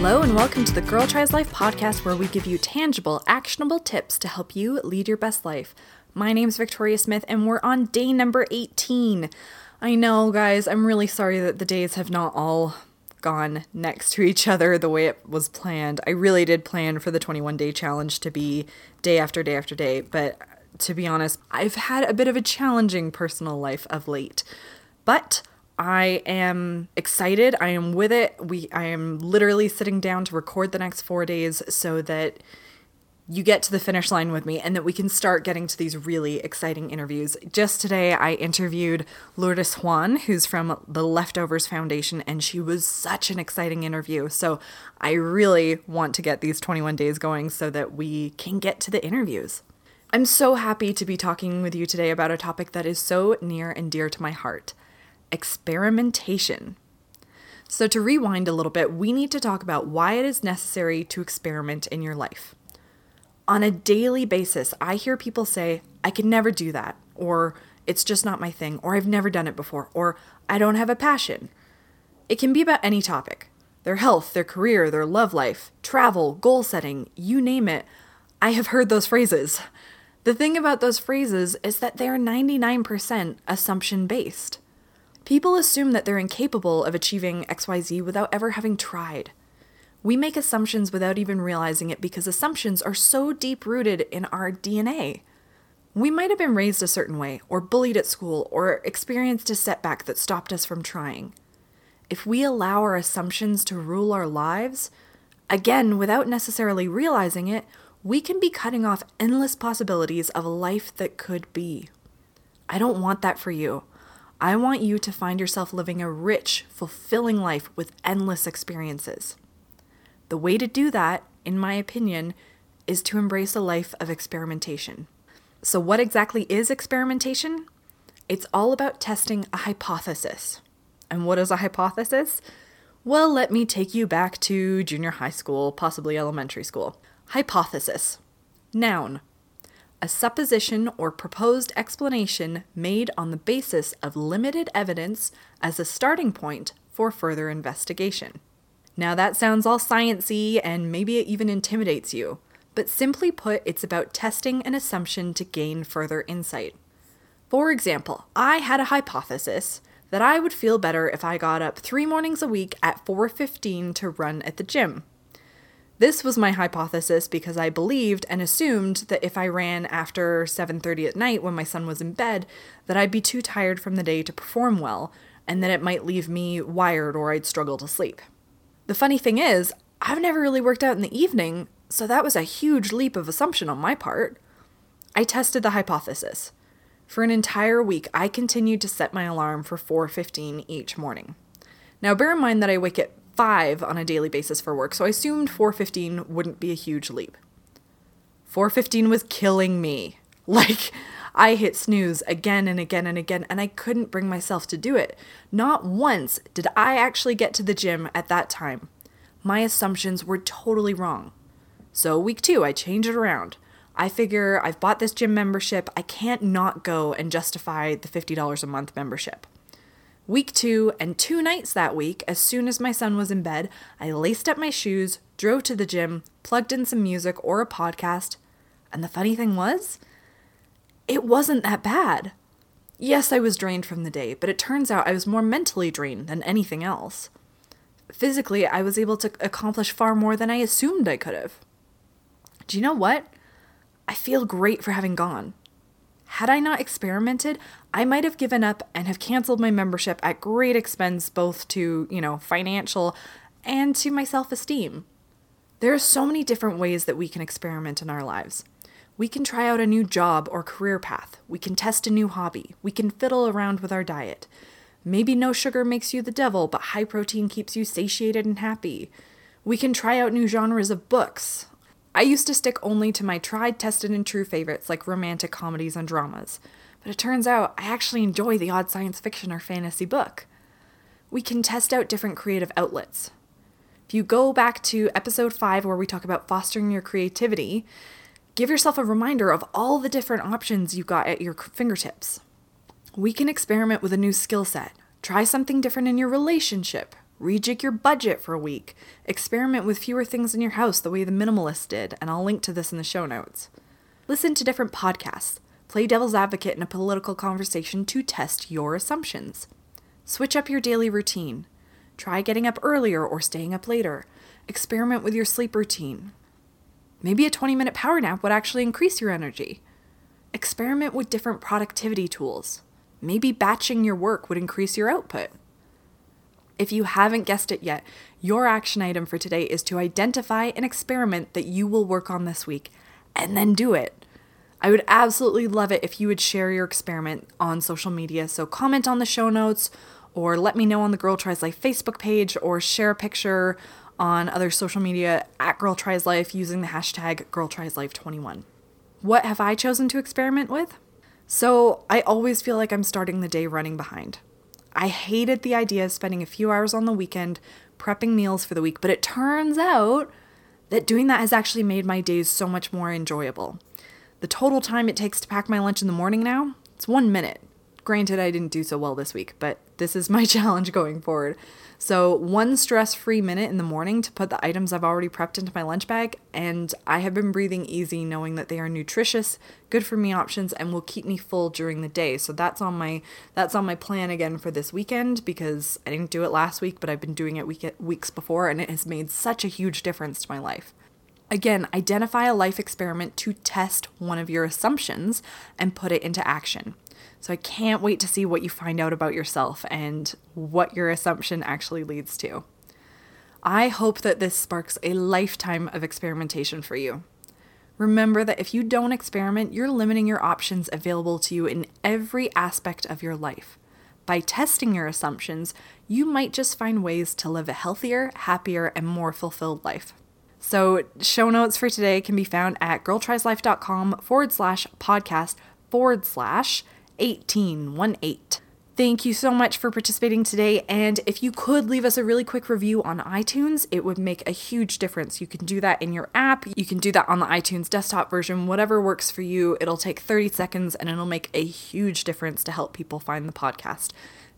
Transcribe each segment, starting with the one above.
Hello, and welcome to the Girl Tries Life podcast, where we give you tangible, actionable tips to help you lead your best life. My name is Victoria Smith, and we're on day number 18. I know, guys, I'm really sorry that the days have not all gone next to each other the way it was planned. I really did plan for the 21 day challenge to be day after day after day, but to be honest, I've had a bit of a challenging personal life of late. But I am excited. I am with it. We I am literally sitting down to record the next 4 days so that you get to the finish line with me and that we can start getting to these really exciting interviews. Just today, I interviewed Lourdes Juan, who's from the Leftovers Foundation, and she was such an exciting interview. So I really want to get these 21 days going so that we can get to the interviews. I'm so happy to be talking with you today about a topic that is so near and dear to my heart experimentation. So, to rewind a little bit, we need to talk about why it is necessary to experiment in your life on a daily basis, I hear people say, I could never do that, or it's just not my thing, or I've never done it before, or I don't have a passion. It can be about any topic their health, their career, their love life, travel, goal setting, you name it. I have heard those phrases. The thing about those phrases is that they're 99% assumption based. People assume that they're incapable of achieving XYZ without ever having tried. We make assumptions without even realizing it because assumptions are so deep rooted in our DNA. We might have been raised a certain way, or bullied at school, or experienced a setback that stopped us from trying. If we allow our assumptions to rule our lives, again, without necessarily realizing it, we can be cutting off endless possibilities of a life that could be. I don't want that for you. I want you to find yourself living a rich, fulfilling life with endless experiences. The way to do that, in my opinion, is to embrace a life of experimentation. So, what exactly is experimentation? It's all about testing a hypothesis. And what is a hypothesis? Well, let me take you back to junior high school, possibly elementary school. Hypothesis. Noun. A supposition or proposed explanation made on the basis of limited evidence as a starting point for further investigation. Now that sounds all sciency and maybe it even intimidates you, but simply put, it's about testing an assumption to gain further insight. For example, I had a hypothesis that I would feel better if I got up 3 mornings a week at 4:15 to run at the gym. This was my hypothesis because I believed and assumed that if I ran after 7:30 at night when my son was in bed, that I'd be too tired from the day to perform well and that it might leave me wired or I'd struggle to sleep. The funny thing is, I've never really worked out in the evening, so that was a huge leap of assumption on my part. I tested the hypothesis. For an entire week, I continued to set my alarm for 4:15 each morning. Now, bear in mind that I wake at 5 on a daily basis for work, so I assumed 4:15 wouldn't be a huge leap. 4:15 was killing me. Like I hit snooze again and again and again, and I couldn't bring myself to do it. Not once did I actually get to the gym at that time. My assumptions were totally wrong. So, week two, I change it around. I figure I've bought this gym membership, I can't not go and justify the $50 a month membership. Week two, and two nights that week, as soon as my son was in bed, I laced up my shoes, drove to the gym, plugged in some music or a podcast, and the funny thing was, it wasn't that bad. Yes, I was drained from the day, but it turns out I was more mentally drained than anything else. Physically, I was able to accomplish far more than I assumed I could have. Do you know what? I feel great for having gone. Had I not experimented, I might have given up and have canceled my membership at great expense both to, you know, financial and to my self esteem. There are so many different ways that we can experiment in our lives. We can try out a new job or career path. We can test a new hobby. We can fiddle around with our diet. Maybe no sugar makes you the devil, but high protein keeps you satiated and happy. We can try out new genres of books. I used to stick only to my tried, tested, and true favorites like romantic comedies and dramas, but it turns out I actually enjoy the odd science fiction or fantasy book. We can test out different creative outlets. If you go back to episode 5 where we talk about fostering your creativity, Give yourself a reminder of all the different options you've got at your fingertips. We can experiment with a new skill set, try something different in your relationship, Rejig your budget for a week. Experiment with fewer things in your house the way the minimalist did, and I'll link to this in the show notes. Listen to different podcasts. Play devil's advocate in a political conversation to test your assumptions. Switch up your daily routine. Try getting up earlier or staying up later. Experiment with your sleep routine. Maybe a 20 minute power nap would actually increase your energy. Experiment with different productivity tools. Maybe batching your work would increase your output. If you haven't guessed it yet, your action item for today is to identify an experiment that you will work on this week and then do it. I would absolutely love it if you would share your experiment on social media. So comment on the show notes or let me know on the Girl Tries Life Facebook page or share a picture on other social media at Girl Tries Life using the hashtag Girl Tries Life 21. What have I chosen to experiment with? So I always feel like I'm starting the day running behind. I hated the idea of spending a few hours on the weekend prepping meals for the week, but it turns out that doing that has actually made my days so much more enjoyable. The total time it takes to pack my lunch in the morning now, it's one minute. Granted, I didn't do so well this week, but this is my challenge going forward. So, one stress free minute in the morning to put the items I've already prepped into my lunch bag, and I have been breathing easy knowing that they are nutritious, good for me options, and will keep me full during the day. So that's on my that's on my plan again for this weekend because I didn't do it last week, but I've been doing it week, weeks before, and it has made such a huge difference to my life. Again, identify a life experiment to test one of your assumptions and put it into action. So I can't wait to see what you find out about yourself and what your assumption actually leads to. I hope that this sparks a lifetime of experimentation for you. Remember that if you don't experiment, you're limiting your options available to you in every aspect of your life. By testing your assumptions, you might just find ways to live a healthier, happier, and more fulfilled life. So, show notes for today can be found at girltrieslife.com forward slash podcast forward slash 1818. Thank you so much for participating today. And if you could leave us a really quick review on iTunes, it would make a huge difference. You can do that in your app, you can do that on the iTunes desktop version, whatever works for you. It'll take 30 seconds and it'll make a huge difference to help people find the podcast.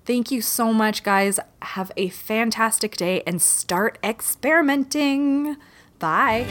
Thank you so much, guys. Have a fantastic day and start experimenting. Bye.